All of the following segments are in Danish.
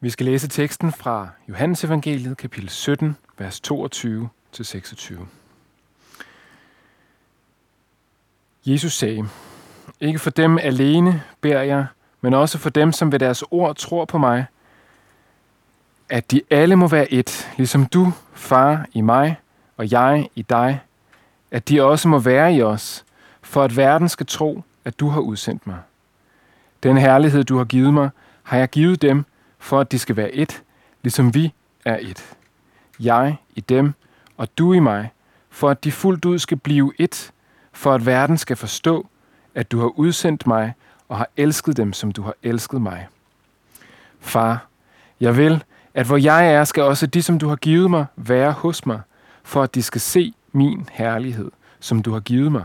Vi skal læse teksten fra Johannes Evangeliet, kapitel 17, vers 22-26. Jesus sagde, Ikke for dem alene beder jeg, men også for dem, som ved deres ord tror på mig, at de alle må være et, ligesom du, far, i mig, og jeg i dig, at de også må være i os, for at verden skal tro, at du har udsendt mig. Den herlighed, du har givet mig, har jeg givet dem, for at de skal være et, ligesom vi er et. Jeg i dem, og du i mig, for at de fuldt ud skal blive et, for at verden skal forstå, at du har udsendt mig og har elsket dem, som du har elsket mig. Far, jeg vil, at hvor jeg er, skal også de, som du har givet mig, være hos mig, for at de skal se min herlighed, som du har givet mig.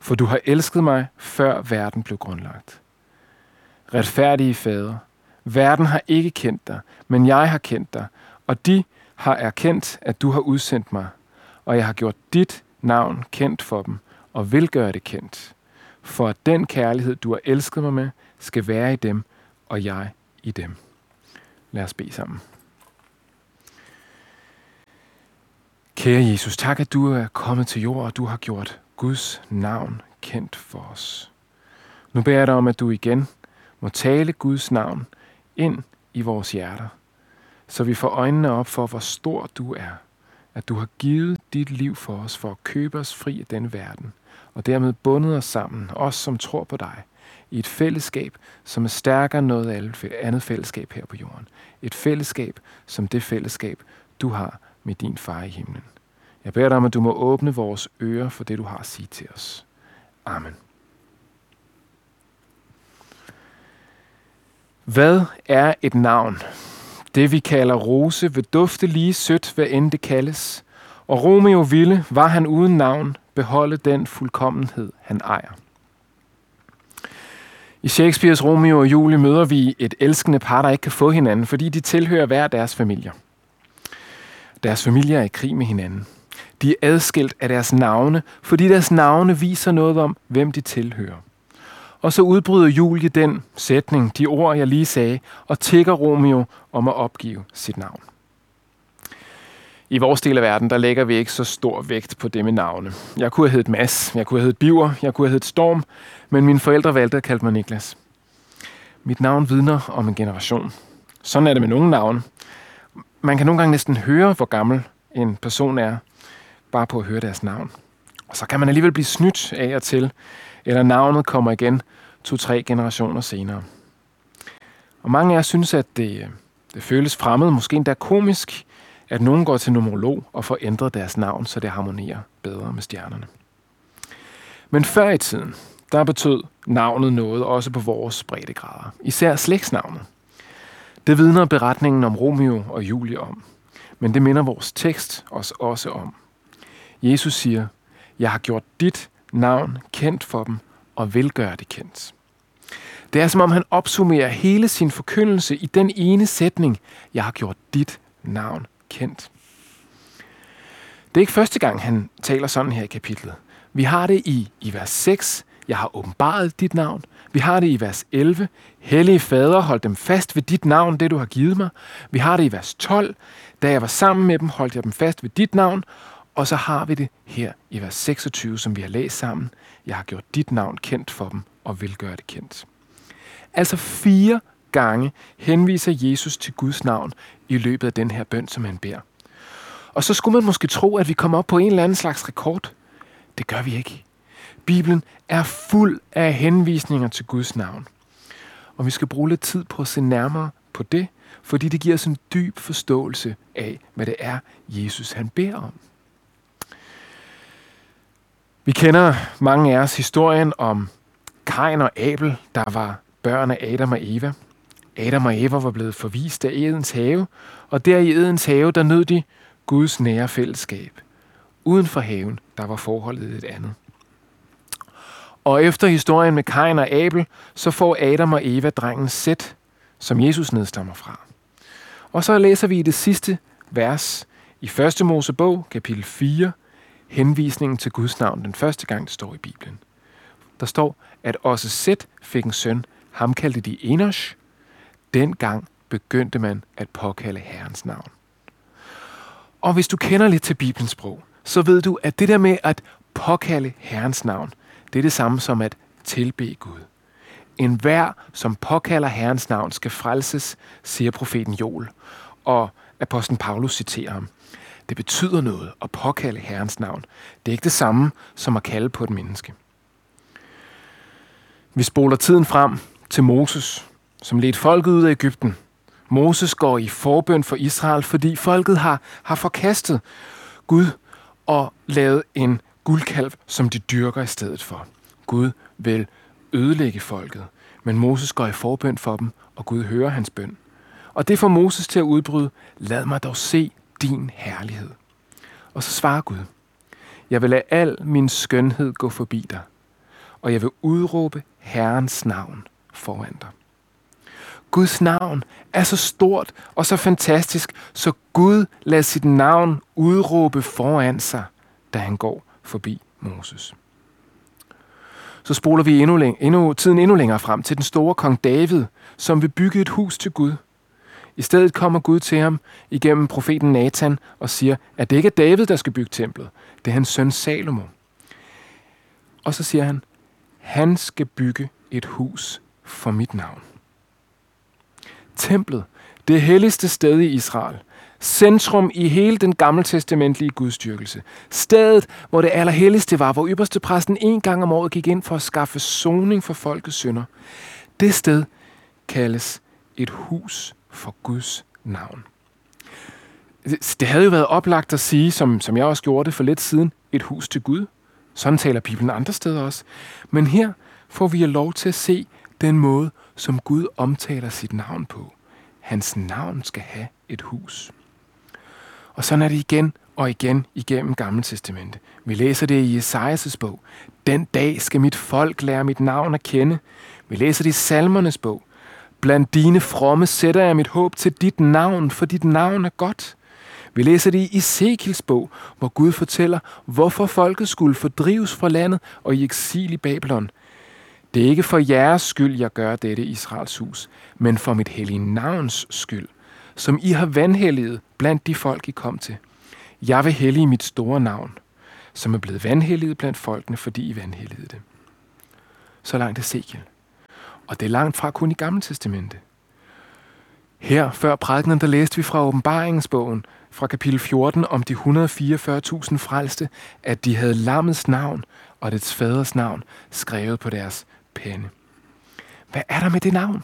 For du har elsket mig, før verden blev grundlagt. Retfærdige fader, verden har ikke kendt dig, men jeg har kendt dig, og de har erkendt, at du har udsendt mig, og jeg har gjort dit navn kendt for dem, og vil gøre det kendt, for at den kærlighed, du har elsket mig med, skal være i dem, og jeg i dem. Lad os bede sammen. Kære Jesus, tak at du er kommet til jord, og du har gjort Guds navn kendt for os. Nu beder jeg dig om, at du igen må tale Guds navn ind i vores hjerter, så vi får øjnene op for, hvor stor du er, at du har givet dit liv for os, for at købe os fri af denne verden, og dermed bundet os sammen, os som tror på dig, i et fællesskab, som er stærkere end noget andet fællesskab her på jorden. Et fællesskab som det fællesskab, du har med din far i himlen. Jeg beder dig om, at du må åbne vores ører for det, du har at sige til os. Amen. Hvad er et navn? Det vi kalder rose vil dufte lige sødt, hvad end det kaldes. Og Romeo ville, var han uden navn, beholde den fuldkommenhed, han ejer. I Shakespeares Romeo og Julie møder vi et elskende par, der ikke kan få hinanden, fordi de tilhører hver deres familier. Deres familier er i krig med hinanden. De er adskilt af deres navne, fordi deres navne viser noget om, hvem de tilhører. Og så udbryder Julie den sætning, de ord, jeg lige sagde, og tigger Romeo om at opgive sit navn. I vores del af verden, der lægger vi ikke så stor vægt på det med navne. Jeg kunne have heddet Mads, jeg kunne have heddet Biver, jeg kunne have heddet Storm, men mine forældre valgte at kalde mig Niklas. Mit navn vidner om en generation. Sådan er det med nogle navne. Man kan nogle gange næsten høre, hvor gammel en person er, bare på at høre deres navn. Og så kan man alligevel blive snydt af og til, eller navnet kommer igen to-tre generationer senere. Og mange af jer synes, at det, øh, det føles fremmed, måske endda komisk, at nogen går til numerolog og får ændret deres navn, så det harmonerer bedre med stjernerne. Men før i tiden, der betød navnet noget også på vores breddegrader. Især slægtsnavnet. Det vidner beretningen om Romeo og Julie om. Men det minder vores tekst os også om. Jesus siger, jeg har gjort dit navn kendt for dem og vil gøre det kendt. Det er som om han opsummerer hele sin forkyndelse i den ene sætning, jeg har gjort dit navn kendt. Det er ikke første gang, han taler sådan her i kapitlet. Vi har det i, i vers 6, jeg har åbenbaret dit navn. Vi har det i vers 11, Hellige Fader, hold dem fast ved dit navn, det du har givet mig. Vi har det i vers 12, da jeg var sammen med dem, holdt jeg dem fast ved dit navn. Og så har vi det her i vers 26, som vi har læst sammen. Jeg har gjort dit navn kendt for dem og vil gøre det kendt. Altså fire gange henviser Jesus til Guds navn i løbet af den her bøn, som han beder. Og så skulle man måske tro, at vi kommer op på en eller anden slags rekord. Det gør vi ikke. Bibelen er fuld af henvisninger til Guds navn. Og vi skal bruge lidt tid på at se nærmere på det, fordi det giver os en dyb forståelse af, hvad det er, Jesus han beder om. Vi kender mange af os historien om Kain og Abel, der var børn af Adam og Eva. Adam og Eva var blevet forvist af Edens have, og der i Edens have, der nød de Guds nære fællesskab. Uden for haven, der var forholdet et andet. Og efter historien med Kain og Abel, så får Adam og Eva drengen Sæt, som Jesus nedstammer fra. Og så læser vi i det sidste vers i 1. Mosebog, kapitel 4, henvisningen til Guds navn den første gang, det står i Bibelen. Der står, at også Sæt fik en søn. Ham kaldte de Enosh. Dengang begyndte man at påkalde Herrens navn. Og hvis du kender lidt til Bibelens sprog, så ved du, at det der med at påkalde Herrens navn, det er det samme som at tilbe Gud. En hver, som påkalder Herrens navn, skal frelses, siger profeten Joel. Og apostlen Paulus citerer ham. Det betyder noget at påkalde Herrens navn. Det er ikke det samme som at kalde på et menneske. Vi spoler tiden frem til Moses, som ledte folket ud af Ægypten. Moses går i forbøn for Israel, fordi folket har, har forkastet Gud og lavet en guldkalv, som de dyrker i stedet for. Gud vil ødelægge folket, men Moses går i forbøn for dem, og Gud hører hans bøn. Og det får Moses til at udbryde, lad mig dog se din herlighed. Og så svarer Gud, jeg vil lade al min skønhed gå forbi dig, og jeg vil udråbe Herrens navn foran dig. Guds navn er så stort og så fantastisk, så Gud lader sit navn udråbe foran sig, da han går forbi Moses. Så spoler vi endnu, læng- endnu, tiden endnu længere frem til den store kong David, som vil bygge et hus til Gud. I stedet kommer Gud til ham igennem profeten Nathan og siger, at det ikke er David, der skal bygge templet. Det er hans søn Salomo. Og så siger han, han skal bygge et hus for mit navn. Templet, det helligste sted i Israel, centrum i hele den gammeltestamentlige gudstyrkelse. Stedet, hvor det allerhelligste var, hvor ypperste præsten en gang om året gik ind for at skaffe soning for folkets synder. Det sted kaldes et hus for Guds navn. Det havde jo været oplagt at sige, som, som jeg også gjorde det for lidt siden, et hus til Gud. Sådan taler Bibelen andre steder også. Men her får vi lov til at se den måde, som Gud omtaler sit navn på. Hans navn skal have et hus. Og sådan er det igen og igen igennem Gamle Testamente. Vi læser det i Jesajas bog. Den dag skal mit folk lære mit navn at kende. Vi læser det i Salmernes bog. Blandt dine fromme sætter jeg mit håb til dit navn, for dit navn er godt. Vi læser det i Ezekiels bog, hvor Gud fortæller, hvorfor folket skulle fordrives fra landet og i eksil i Babylon. Det er ikke for jeres skyld, jeg gør dette, Israels hus, men for mit hellige navns skyld, som I har vandhelliget blandt de folk, I kom til. Jeg vil hellige mit store navn, som er blevet vandhelliget blandt folkene, fordi I vandhelligede det. Så langt Ezekiel. Og det er langt fra kun i Gamle Testamente. Her, før prædikenen, der læste vi fra åbenbaringsbogen, fra kapitel 14, om de 144.000 frelste, at de havde lammets navn og dets faders navn skrevet på deres penne. Hvad er der med det navn?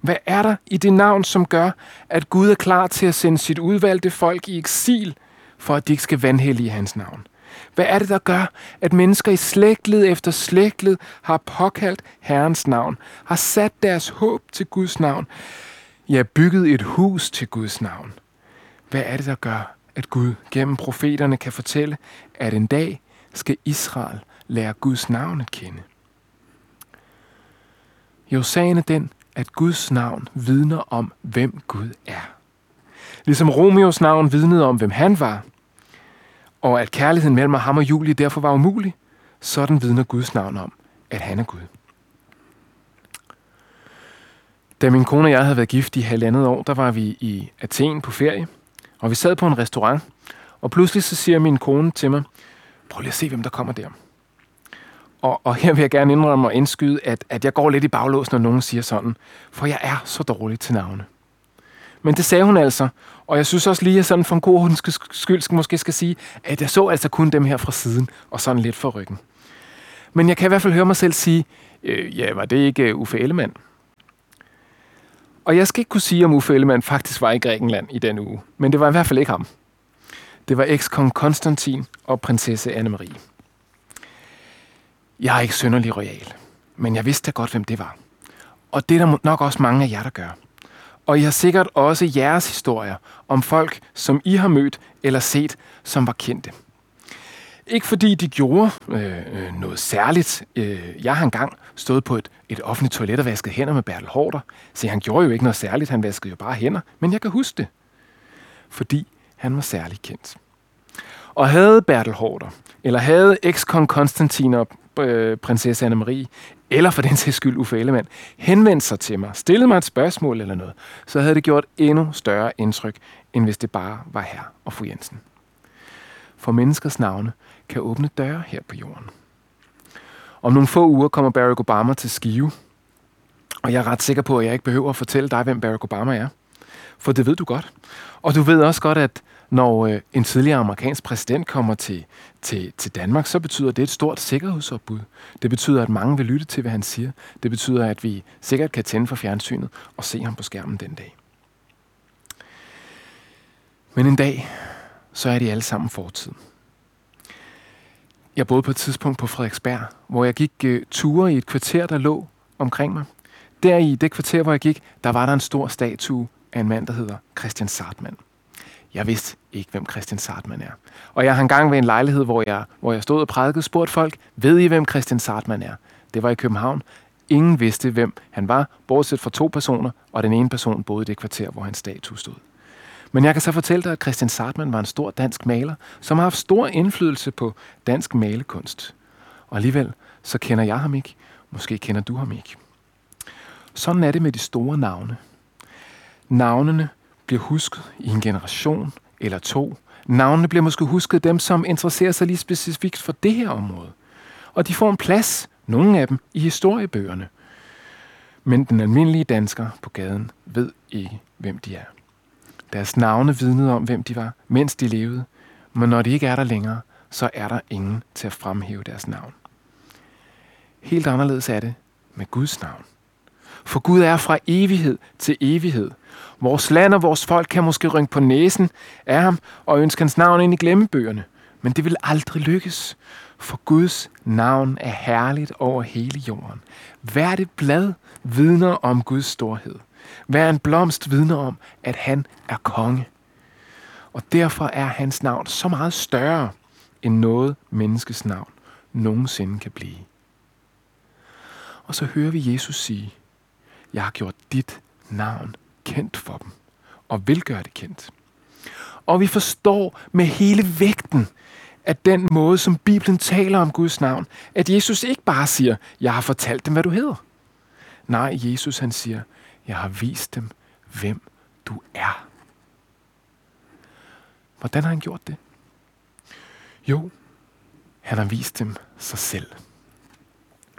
Hvad er der i det navn, som gør, at Gud er klar til at sende sit udvalgte folk i eksil, for at de ikke skal vandhælde i hans navn? Hvad er det, der gør, at mennesker i slægtled efter slægtled har påkaldt Herrens navn, har sat deres håb til Guds navn, ja, bygget et hus til Guds navn? Hvad er det, der gør, at Gud gennem profeterne kan fortælle, at en dag skal Israel lære Guds navn at kende? Jo, sagen er den, at Guds navn vidner om, hvem Gud er. Ligesom Romeos navn vidnede om, hvem han var, og at kærligheden mellem ham og Julie derfor var umulig, sådan vidner Guds navn om, at han er Gud. Da min kone og jeg havde været gift i halvandet år, der var vi i Athen på ferie, og vi sad på en restaurant, og pludselig så siger min kone til mig, prøv lige at se, hvem der kommer der. Og, og her vil jeg gerne indrømme og indskyde, at, at jeg går lidt i baglås, når nogen siger sådan, for jeg er så dårlig til navne. Men det sagde hun altså, og jeg synes også lige, at sådan for en god skyld skal, måske skal sige, at jeg så altså kun dem her fra siden, og sådan lidt fra ryggen. Men jeg kan i hvert fald høre mig selv sige, øh, ja, var det ikke øh, Uffe Ellemann? Og jeg skal ikke kunne sige, om Uffe Ellemann faktisk var i Grækenland i den uge, men det var i hvert fald ikke ham. Det var ekskong Konstantin og prinsesse Anne-Marie. Jeg er ikke synderlig royal, men jeg vidste da godt, hvem det var. Og det er der nok også mange af jer, der gør. Og I har sikkert også jeres historier om folk, som I har mødt eller set, som var kendte. Ikke fordi de gjorde øh, øh noget særligt. Øh, jeg har engang stået på et, et offentligt toilet og vasket hænder med Bertel Hårder. Så han gjorde jo ikke noget særligt, han vaskede jo bare hænder. Men jeg kan huske det, fordi han var særlig kendt. Og havde Bertel Hårder, eller havde ekskong Konstantin og øh, prinsesse Anne-Marie, eller for den sags skyld Uffe Ellemann, henvendte sig til mig, stillede mig et spørgsmål eller noget, så havde det gjort endnu større indtryk, end hvis det bare var her og fru Jensen. For menneskers navne kan åbne døre her på jorden. Om nogle få uger kommer Barack Obama til Skive, og jeg er ret sikker på, at jeg ikke behøver at fortælle dig, hvem Barack Obama er. For det ved du godt. Og du ved også godt, at når øh, en tidligere amerikansk præsident kommer til, til, til Danmark, så betyder det et stort sikkerhedsopbud. Det betyder, at mange vil lytte til, hvad han siger. Det betyder, at vi sikkert kan tænde for fjernsynet og se ham på skærmen den dag. Men en dag, så er de alle sammen fortid. Jeg boede på et tidspunkt på Frederiksberg, hvor jeg gik øh, ture i et kvarter, der lå omkring mig. Der i det kvarter, hvor jeg gik, der var der en stor statue af en mand, der hedder Christian Sartmann. Jeg vidste ikke, hvem Christian Sartmann er. Og jeg har engang ved en lejlighed, hvor jeg, hvor jeg stod og prædikede, spurgt folk, ved I, hvem Christian Sartmann er? Det var i København. Ingen vidste, hvem han var, bortset fra to personer, og den ene person boede i det kvarter, hvor hans statue stod. Men jeg kan så fortælle dig, at Christian Sartmann var en stor dansk maler, som har haft stor indflydelse på dansk malekunst. Og alligevel, så kender jeg ham ikke. Måske kender du ham ikke. Sådan er det med de store navne. Navnene bliver husket i en generation eller to. Navnene bliver måske husket dem, som interesserer sig lige specifikt for det her område. Og de får en plads, nogle af dem, i historiebøgerne. Men den almindelige dansker på gaden ved ikke, hvem de er. Deres navne vidnede om, hvem de var, mens de levede. Men når de ikke er der længere, så er der ingen til at fremhæve deres navn. Helt anderledes er det med Guds navn. For Gud er fra evighed til evighed. Vores land og vores folk kan måske rynke på næsen af ham og ønske hans navn ind i glemmebøgerne. Men det vil aldrig lykkes, for Guds navn er herligt over hele jorden. Hver det blad vidner om Guds storhed. Hver en blomst vidner om, at han er konge. Og derfor er hans navn så meget større, end noget menneskes navn nogensinde kan blive. Og så hører vi Jesus sige, jeg har gjort dit navn kendt for dem, og vil gøre det kendt. Og vi forstår med hele vægten at den måde, som Bibelen taler om Guds navn, at Jesus ikke bare siger, jeg har fortalt dem, hvad du hedder. Nej, Jesus han siger, jeg har vist dem, hvem du er. Hvordan har han gjort det? Jo, han har vist dem sig selv.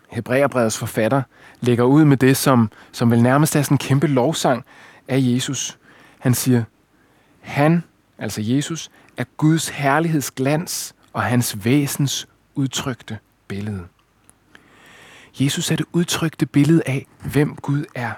Hebræerbrevets forfatter lægger ud med det, som, som vel nærmest er sådan en kæmpe lovsang af Jesus. Han siger, han, altså Jesus, er Guds herlighedsglans og hans væsens udtrykte billede. Jesus er det udtrykte billede af, hvem Gud er.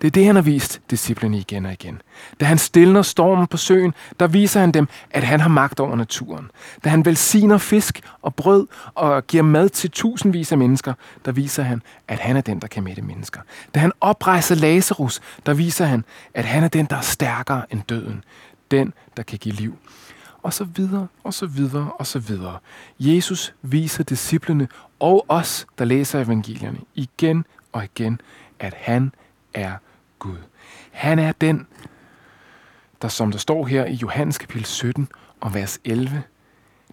Det er det, han har vist disciplene igen og igen. Da han stiller stormen på søen, der viser han dem, at han har magt over naturen. Da han velsigner fisk og brød og giver mad til tusindvis af mennesker, der viser han, at han er den, der kan mætte mennesker. Da han oprejser Lazarus, der viser han, at han er den, der er stærkere end døden. Den, der kan give liv. Og så videre, og så videre, og så videre. Jesus viser disciplene og os, der læser evangelierne, igen og igen, at han er Gud. Han er den, der som der står her i Johannes kapitel 17 og vers 11,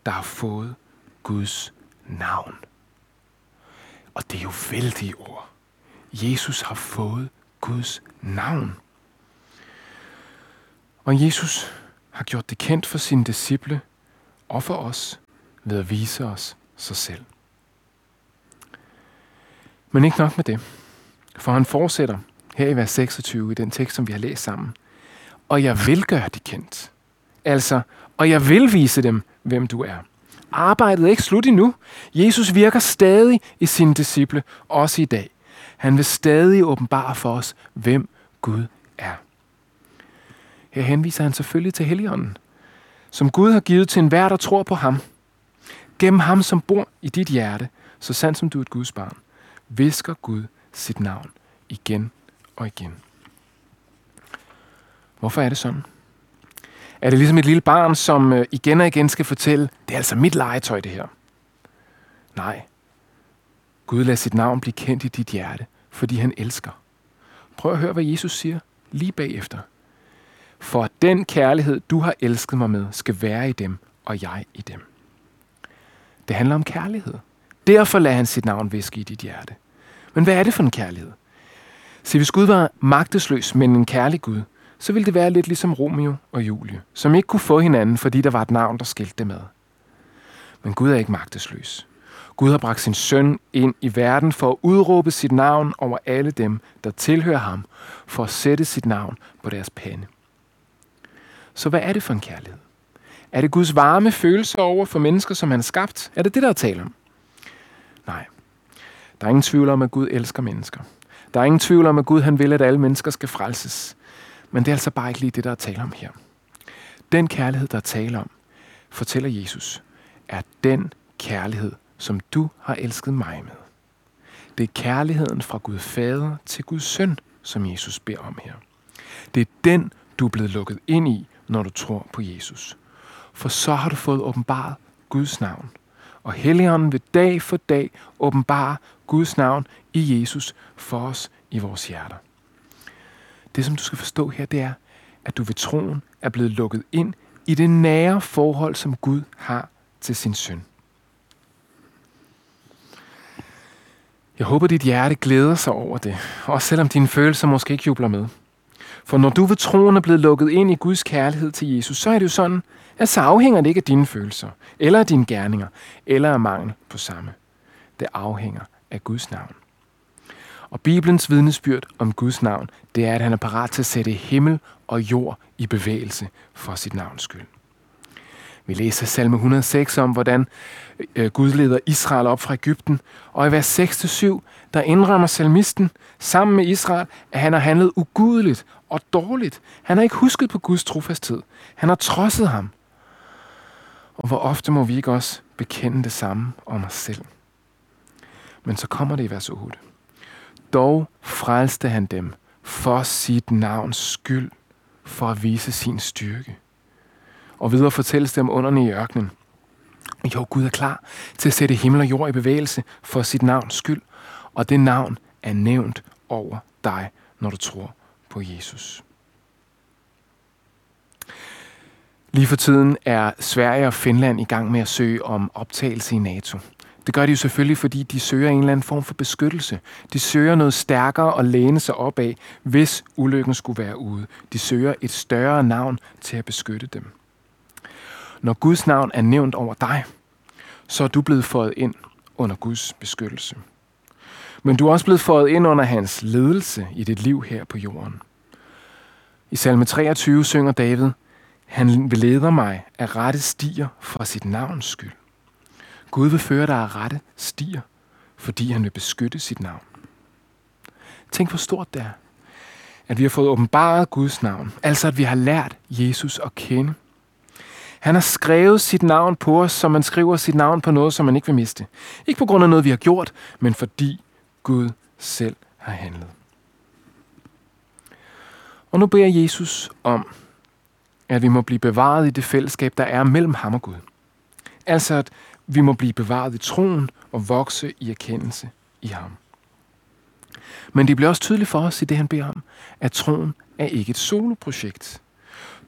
der har fået Guds navn. Og det er jo vældige ord. Jesus har fået Guds navn. Og Jesus har gjort det kendt for sine disciple og for os ved at vise os sig selv. Men ikke nok med det. For han fortsætter her i vers 26 i den tekst, som vi har læst sammen. Og jeg vil gøre det kendt. Altså, og jeg vil vise dem, hvem du er. Arbejdet er ikke slut endnu. Jesus virker stadig i sine disciple, også i dag. Han vil stadig åbenbare for os, hvem Gud er. Her henviser han selvfølgelig til Helligånden, som Gud har givet til enhver, der tror på ham. Gennem ham, som bor i dit hjerte, så sandt som du er et Guds barn, visker Gud sit navn igen og igen. Hvorfor er det sådan? Er det ligesom et lille barn, som øh, igen og igen skal fortælle, det er altså mit legetøj det her? Nej. Gud lader sit navn blive kendt i dit hjerte, fordi han elsker. Prøv at høre, hvad Jesus siger lige bagefter. For den kærlighed, du har elsket mig med, skal være i dem, og jeg i dem. Det handler om kærlighed. Derfor lader han sit navn viske i dit hjerte. Men hvad er det for en kærlighed? Se, hvis Gud var magtesløs, men en kærlig Gud, så ville det være lidt ligesom Romeo og Julie, som ikke kunne få hinanden, fordi der var et navn, der skilte dem ad. Men Gud er ikke magtesløs. Gud har bragt sin søn ind i verden for at udråbe sit navn over alle dem, der tilhører ham, for at sætte sit navn på deres pande. Så hvad er det for en kærlighed? Er det Guds varme følelse over for mennesker, som han har skabt? Er det det, der er tale om? Nej. Der er ingen tvivl om, at Gud elsker mennesker. Der er ingen tvivl om, at Gud han vil, at alle mennesker skal frelses. Men det er altså bare ikke lige det, der er tale om her. Den kærlighed, der er tale om, fortæller Jesus, er den kærlighed, som du har elsket mig med. Det er kærligheden fra Gud Fader til Guds Søn, som Jesus beder om her. Det er den, du er blevet lukket ind i, når du tror på Jesus. For så har du fået åbenbaret Guds navn. Og Helligånden vil dag for dag åbenbare Guds navn i Jesus for os i vores hjerter. Det, som du skal forstå her, det er, at du ved troen er blevet lukket ind i det nære forhold, som Gud har til sin søn. Jeg håber, dit hjerte glæder sig over det, også selvom dine følelser måske ikke jubler med. For når du ved troen er blevet lukket ind i Guds kærlighed til Jesus, så er det jo sådan, at så afhænger det ikke af dine følelser, eller af dine gerninger, eller af mangel på samme. Det afhænger af Guds navn. Og Bibelens vidnesbyrd om Guds navn, det er, at han er parat til at sætte himmel og jord i bevægelse for sit navns skyld. Vi læser salme 106 om, hvordan øh, Gud leder Israel op fra Ægypten. Og i vers 6-7, der indrømmer salmisten sammen med Israel, at han har handlet ugudeligt og dårligt. Han har ikke husket på Guds trofasthed. Han har trodset ham. Og hvor ofte må vi ikke også bekende det samme om os selv? Men så kommer det i vers 8. Dog frelste han dem for sit navns skyld, for at vise sin styrke. Og videre fortælles dem om underne i ørkenen. Jo, Gud er klar til at sætte himmel og jord i bevægelse for sit navns skyld, og det navn er nævnt over dig, når du tror på Jesus. Lige for tiden er Sverige og Finland i gang med at søge om optagelse i NATO. Det gør de jo selvfølgelig, fordi de søger en eller anden form for beskyttelse. De søger noget stærkere at læne sig op af, hvis ulykken skulle være ude. De søger et større navn til at beskytte dem. Når Guds navn er nævnt over dig, så er du blevet fået ind under Guds beskyttelse. Men du er også blevet fået ind under hans ledelse i dit liv her på jorden. I salme 23 synger David, han vil lede mig af rette stier for sit navns skyld. Gud vil føre dig af rette stier, fordi han vil beskytte sit navn. Tænk, hvor stort det er, at vi har fået åbenbaret Guds navn. Altså, at vi har lært Jesus at kende. Han har skrevet sit navn på os, som man skriver sit navn på noget, som man ikke vil miste. Ikke på grund af noget, vi har gjort, men fordi Gud selv har handlet. Og nu beder Jesus om, at vi må blive bevaret i det fællesskab, der er mellem ham og Gud. Altså, at vi må blive bevaret i troen og vokse i erkendelse i ham. Men det bliver også tydeligt for os i det, han beder om, at troen er ikke et soloprojekt.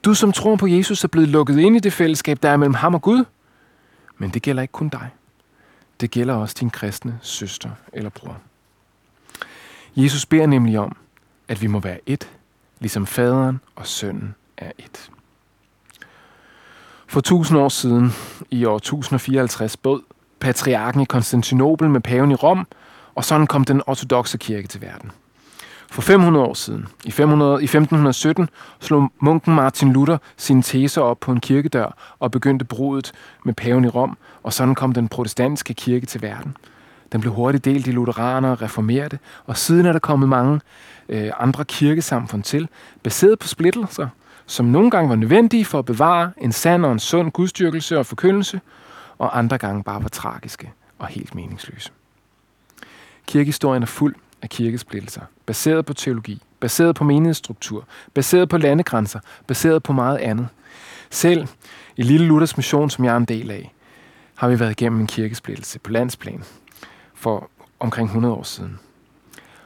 Du som tror på Jesus er blevet lukket ind i det fællesskab, der er mellem ham og Gud. Men det gælder ikke kun dig. Det gælder også din kristne søster eller bror. Jesus beder nemlig om, at vi må være et, ligesom faderen og sønnen er et. For tusind år siden, i år 1054, bød patriarken i Konstantinopel med paven i Rom, og sådan kom den ortodoxe kirke til verden. For 500 år siden, i, 500, i 1517, slog munken Martin Luther sine teser op på en kirkedør og begyndte brudet med paven i Rom, og sådan kom den protestantiske kirke til verden. Den blev hurtigt delt i lutheraner og reformerede, og siden er der kommet mange øh, andre kirkesamfund til, baseret på splittelser, som nogle gange var nødvendige for at bevare en sand og en sund gudstyrkelse og forkyndelse, og andre gange bare var tragiske og helt meningsløse. Kirkehistorien er fuld af kirkesplittelser, baseret på teologi, baseret på menighedsstruktur, baseret på landegrænser, baseret på meget andet. Selv i Lille Luthers Mission, som jeg er en del af, har vi været igennem en kirkesplittelse på landsplan for omkring 100 år siden.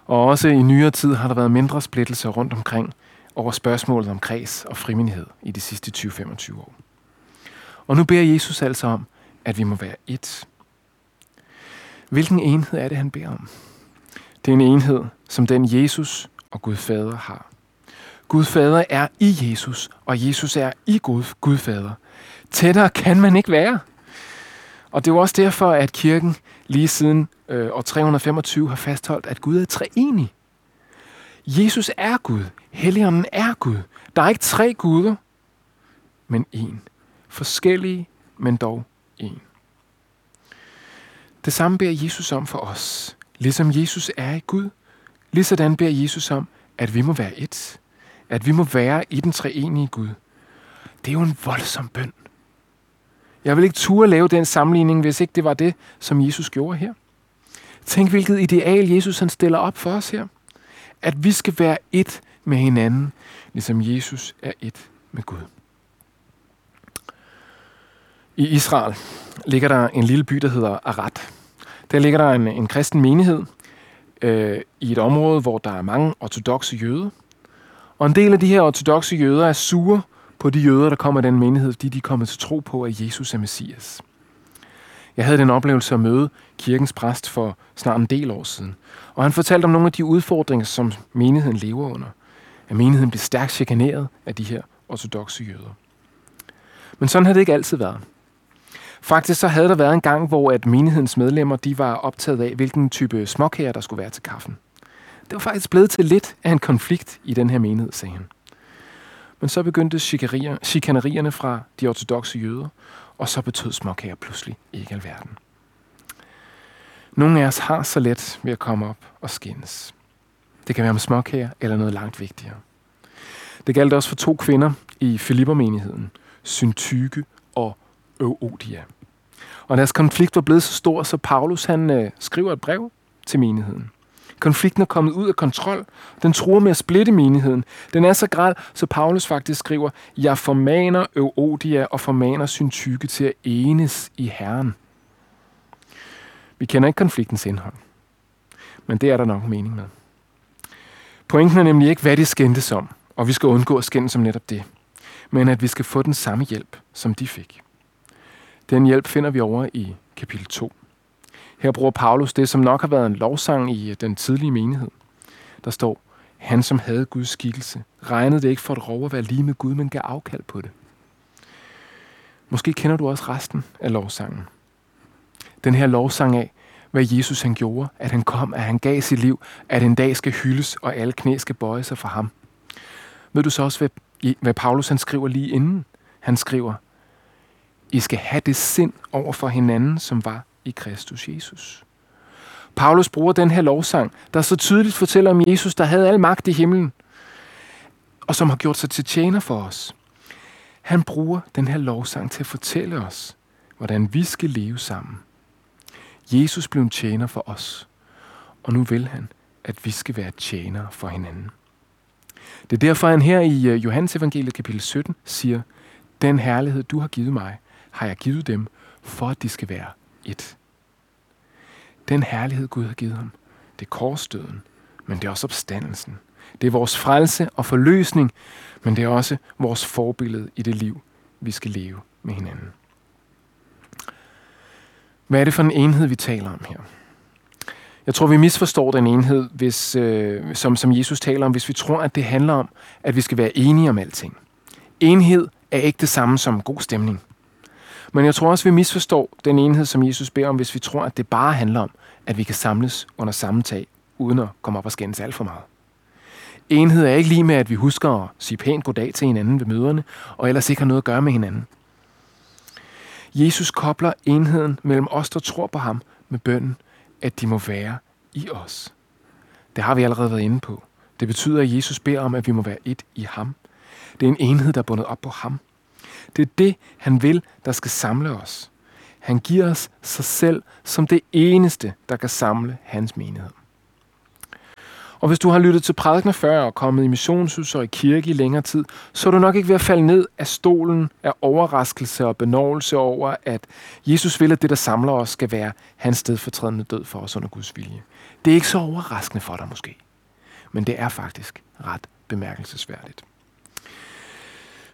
Og også i nyere tid har der været mindre splittelser rundt omkring over spørgsmålet om kreds og frimindighed i de sidste 20-25 år. Og nu beder Jesus altså om, at vi må være et. Hvilken enhed er det, han beder om? Det er en enhed, som den Jesus og Gud Fader har. Gud Fader er i Jesus, og Jesus er i Gud, Gud Fader. Tættere kan man ikke være. Og det er jo også derfor, at kirken lige siden øh, år 325 har fastholdt, at Gud er treenig. Jesus er Gud. Helligånden er Gud. Der er ikke tre guder, men én. Forskellige, men dog én. Det samme beder Jesus om for os. Ligesom Jesus er i Gud, ligesådan beder Jesus om, at vi må være et. At vi må være i den treenige Gud. Det er jo en voldsom bøn. Jeg vil ikke turde lave den sammenligning, hvis ikke det var det, som Jesus gjorde her. Tænk, hvilket ideal Jesus han stiller op for os her. At vi skal være et med hinanden, ligesom Jesus er et med Gud. I Israel ligger der en lille by, der hedder Arad. Der ligger der en, en kristen menighed øh, i et område, hvor der er mange ortodoxe jøder. Og en del af de her ortodoxe jøder er sure på de jøder, der kommer i den menighed, fordi de er kommet til tro på, at Jesus er Messias. Jeg havde den oplevelse at møde kirkens præst for snart en del år siden. Og han fortalte om nogle af de udfordringer, som menigheden lever under. At menigheden bliver stærkt chikaneret af de her ortodoxe jøder. Men sådan havde det ikke altid været. Faktisk så havde der været en gang, hvor at menighedens medlemmer de var optaget af, hvilken type småkager, der skulle være til kaffen. Det var faktisk blevet til lidt af en konflikt i den her menighed, sagde han. Men så begyndte chikanerierne fra de ortodoxe jøder, og så betød småkager pludselig ikke alverden. Nogle af os har så let ved at komme op og skændes. Det kan være om småkager eller noget langt vigtigere. Det galt også for to kvinder i Filippermenigheden, Syntyke og Euodia. Og deres konflikt var blevet så stor, så Paulus han øh, skriver et brev til menigheden. Konflikten er kommet ud af kontrol. Den truer med at splitte menigheden. Den er så grad, så Paulus faktisk skriver, jeg formaner Euodia og formaner Syntyke til at enes i Herren. Vi kender ikke konfliktens indhold. Men det er der nok mening med. Pointen er nemlig ikke, hvad det skændtes om, og vi skal undgå at skændes som netop det. Men at vi skal få den samme hjælp, som de fik. Den hjælp finder vi over i kapitel 2. Her bruger Paulus det, som nok har været en lovsang i øh, den tidlige menighed. Der står, han som havde Guds skikkelse, regnede det ikke for et rov at være lige med Gud, men gav afkald på det. Måske kender du også resten af lovsangen. Den her lovsang af, hvad Jesus han gjorde, at han kom, at han gav sit liv, at en dag skal hyldes, og alle knæ skal bøje sig for ham. Ved du så også, hvad, hvad Paulus han skriver lige inden? Han skriver, I skal have det sind over for hinanden, som var i Kristus Jesus. Paulus bruger den her lovsang, der så tydeligt fortæller om Jesus, der havde al magt i himlen, og som har gjort sig til tjener for os. Han bruger den her lovsang til at fortælle os, hvordan vi skal leve sammen. Jesus blev en tjener for os, og nu vil han, at vi skal være tjenere for hinanden. Det er derfor, han her i øh, Johannes evangeliet kapitel 17 siger, den herlighed, du har givet mig, har jeg givet dem, for at de skal være et. Den herlighed, Gud har givet ham, det er korsdøden, men det er også opstandelsen. Det er vores frelse og forløsning, men det er også vores forbillede i det liv, vi skal leve med hinanden. Hvad er det for en enhed, vi taler om her? Jeg tror, vi misforstår den enhed, hvis, øh, som, som Jesus taler om, hvis vi tror, at det handler om, at vi skal være enige om alting. Enhed er ikke det samme som god stemning. Men jeg tror også, vi misforstår den enhed, som Jesus beder om, hvis vi tror, at det bare handler om, at vi kan samles under samme tag, uden at komme op og skændes alt for meget. Enhed er ikke lige med, at vi husker at sige pænt goddag til hinanden ved møderne, og ellers ikke har noget at gøre med hinanden. Jesus kobler enheden mellem os, der tror på ham, med bønden, at de må være i os. Det har vi allerede været inde på. Det betyder, at Jesus beder om, at vi må være et i ham. Det er en enhed, der er bundet op på ham. Det er det, han vil, der skal samle os. Han giver os sig selv som det eneste, der kan samle hans menighed. Og hvis du har lyttet til prædikner før og kommet i missionshus og i kirke i længere tid, så er du nok ikke ved at falde ned af stolen af overraskelse og benovelse over, at Jesus vil, at det, der samler os, skal være hans stedfortrædende død for os under Guds vilje. Det er ikke så overraskende for dig måske, men det er faktisk ret bemærkelsesværdigt.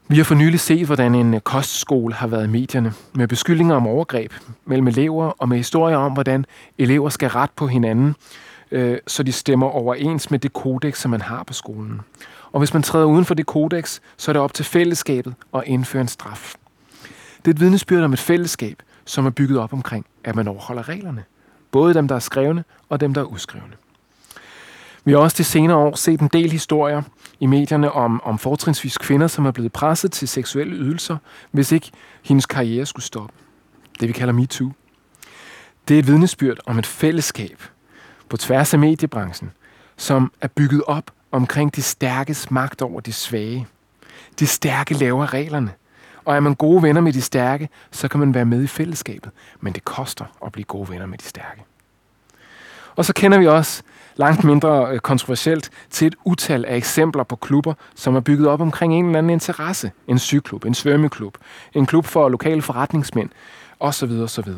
Vi har for nylig set, hvordan en øh, kostskole har været i medierne med beskyldninger om overgreb mellem elever og med historier om, hvordan elever skal ret på hinanden øh, så de stemmer overens med det kodex, som man har på skolen. Og hvis man træder uden for det kodex, så er det op til fællesskabet at indføre en straf. Det er et vidnesbyrd om et fællesskab, som er bygget op omkring, at man overholder reglerne. Både dem, der er skrevne, og dem, der er uskrevne. Vi har også de senere år set en del historier i medierne om, om fortrinsvis kvinder, som er blevet presset til seksuelle ydelser, hvis ikke hendes karriere skulle stoppe. Det vi kalder MeToo. Det er et vidnesbyrd om et fællesskab på tværs af mediebranchen, som er bygget op omkring de stærkes magt over de svage. De stærke laver reglerne. Og er man gode venner med de stærke, så kan man være med i fællesskabet. Men det koster at blive gode venner med de stærke. Og så kender vi også langt mindre øh, kontroversielt til et utal af eksempler på klubber, som er bygget op omkring en eller anden interesse. En syklub, en svømmeklub, en klub for lokale forretningsmænd, osv. osv.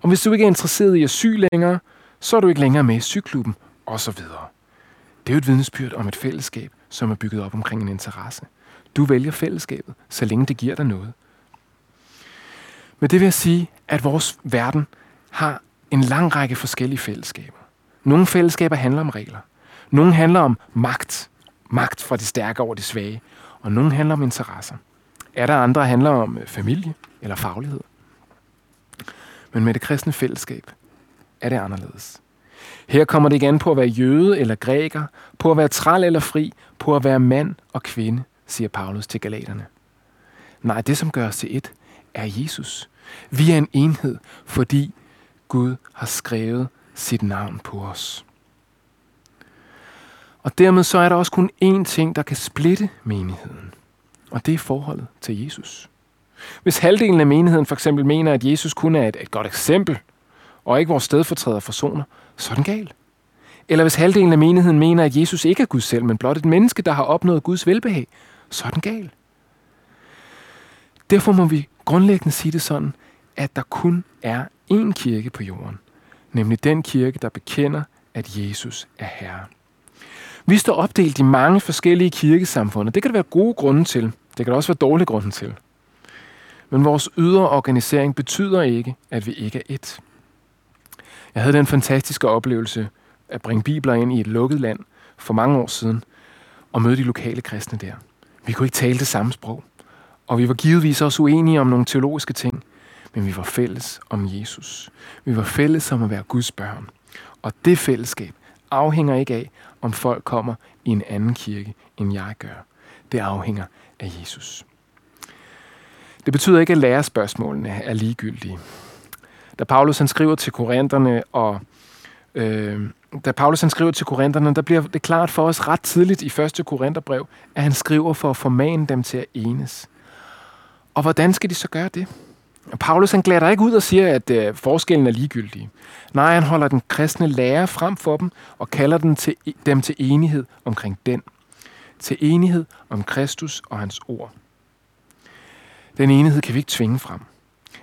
Og hvis du ikke er interesseret i at sy længere, så er du ikke længere med i syklubben, osv. Det er jo et vidnesbyrd om et fællesskab, som er bygget op omkring en interesse. Du vælger fællesskabet, så længe det giver dig noget. Men det vil jeg sige, at vores verden har en lang række forskellige fællesskaber. Nogle fællesskaber handler om regler. Nogle handler om magt. Magt fra de stærke over de svage. Og nogle handler om interesser. Er der andre, der handler om øh, familie eller faglighed? Men med det kristne fællesskab er det anderledes. Her kommer det igen på at være jøde eller græker, på at være træl eller fri, på at være mand og kvinde, siger Paulus til galaterne. Nej, det som gør os til et, er Jesus. Vi er en enhed, fordi Gud har skrevet sit navn på os. Og dermed så er der også kun én ting, der kan splitte menigheden. Og det er forholdet til Jesus. Hvis halvdelen af menigheden for eksempel mener, at Jesus kun er et, et godt eksempel, og ikke vores stedfortræder for soner, så er den gal. Eller hvis halvdelen af menigheden mener, at Jesus ikke er Gud selv, men blot et menneske, der har opnået Guds velbehag, så er den gal. Derfor må vi grundlæggende sige det sådan, at der kun er én kirke på jorden, nemlig den kirke, der bekender, at Jesus er Herre. Vi står opdelt i mange forskellige kirkesamfund, og det kan der være gode grunde til. Det kan der også være dårlige grunde til. Men vores ydre organisering betyder ikke, at vi ikke er ét. Jeg havde den fantastiske oplevelse at bringe bibler ind i et lukket land for mange år siden og møde de lokale kristne der. Vi kunne ikke tale det samme sprog, og vi var givetvis også uenige om nogle teologiske ting, men vi var fælles om Jesus. Vi var fælles om at være Guds børn. Og det fællesskab afhænger ikke af, om folk kommer i en anden kirke, end jeg gør. Det afhænger af Jesus. Det betyder ikke, at lærerspørgsmålene er ligegyldige. Da Paulus han skriver til korinterne, og øh, da Paulus han skriver til korinterne, der bliver det klart for os ret tidligt i 1. Korintherbrev, at han skriver for at formane dem til at enes. Og hvordan skal de så gøre det? Paulus han glæder ikke ud og siger, at øh, forskellen er ligegyldig. Nej, han holder den kristne lære frem for dem og kalder dem til, e-, dem til enighed omkring den. Til enighed om Kristus og hans ord. Den enighed kan vi ikke tvinge frem.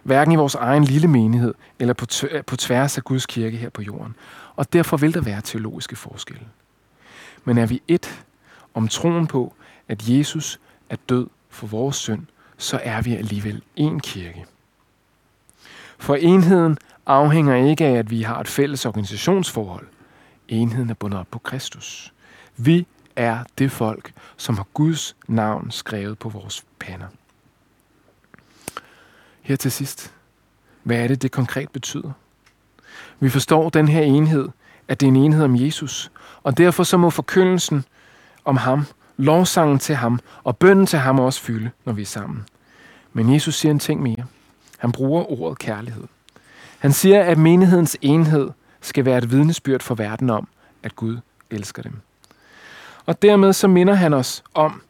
Hverken i vores egen lille menighed eller på, på tværs af Guds kirke her på jorden. Og derfor vil der være teologiske forskelle. Men er vi et om troen på, at Jesus er død for vores synd, så er vi alligevel en kirke. For enheden afhænger ikke af, at vi har et fælles organisationsforhold. Enheden er bundet op på Kristus. Vi er det folk, som har Guds navn skrevet på vores pander. Her til sidst. Hvad er det, det konkret betyder? Vi forstår den her enhed, at det er en enhed om Jesus, og derfor så må forkyndelsen om ham, lovsangen til ham og bønden til ham også fylde, når vi er sammen. Men Jesus siger en ting mere. Han bruger ordet kærlighed. Han siger, at menighedens enhed skal være et vidnesbyrd for verden om, at Gud elsker dem. Og dermed så minder han os om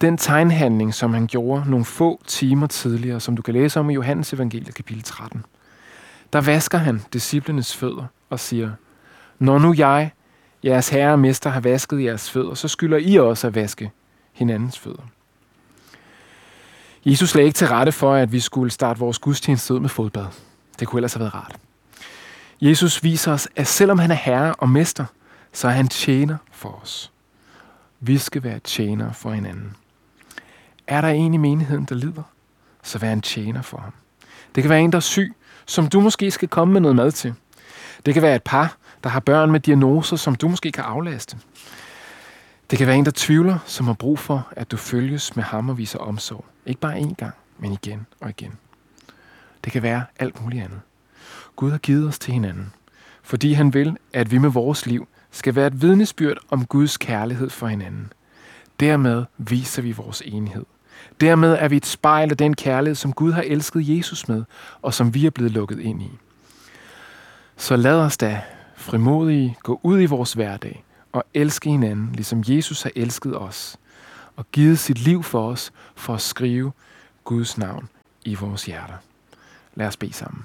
den tegnhandling, som han gjorde nogle få timer tidligere, som du kan læse om i Johannes evangeliet kapitel 13. Der vasker han disciplenes fødder og siger, Når nu jeg, jeres herre og mester, har vasket jeres fødder, så skylder I også at vaske hinandens fødder. Jesus lagde ikke til rette for, at vi skulle starte vores gudstjeneste ud med fodbad. Det kunne ellers have været rart. Jesus viser os, at selvom han er herre og mester, så er han tjener for os. Vi skal være tjener for hinanden. Er der en i menigheden, der lider, så vær en tjener for ham. Det kan være en, der er syg, som du måske skal komme med noget mad til. Det kan være et par, der har børn med diagnoser, som du måske kan aflaste. Det kan være en, der tvivler, som har brug for, at du følges med ham og viser omsorg. Ikke bare én gang, men igen og igen. Det kan være alt muligt andet. Gud har givet os til hinanden, fordi han vil, at vi med vores liv skal være et vidnesbyrd om Guds kærlighed for hinanden. Dermed viser vi vores enhed. Dermed er vi et spejl af den kærlighed, som Gud har elsket Jesus med, og som vi er blevet lukket ind i. Så lad os da frimodige gå ud i vores hverdag og elske hinanden, ligesom Jesus har elsket os, og givet sit liv for os for at skrive Guds navn i vores hjerter. Lad os bede sammen.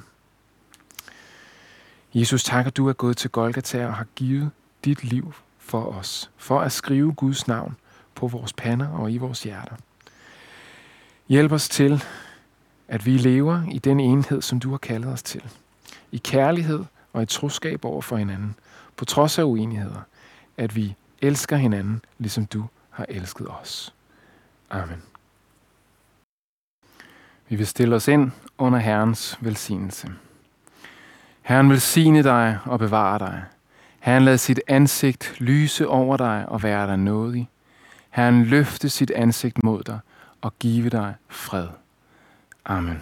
Jesus, tak, at du er gået til Golgata og har givet dit liv for os, for at skrive Guds navn på vores pander og i vores hjerter. Hjælp os til, at vi lever i den enhed, som du har kaldet os til. I kærlighed og i troskab over for hinanden, på trods af uenigheder, at vi elsker hinanden, ligesom du har elsket os. Amen. Vi vil stille os ind under Herrens velsignelse. Herren velsigne dig og bevare dig. Herren lad sit ansigt lyse over dig og være dig nådig. Herren løfte sit ansigt mod dig og give dig fred. Amen.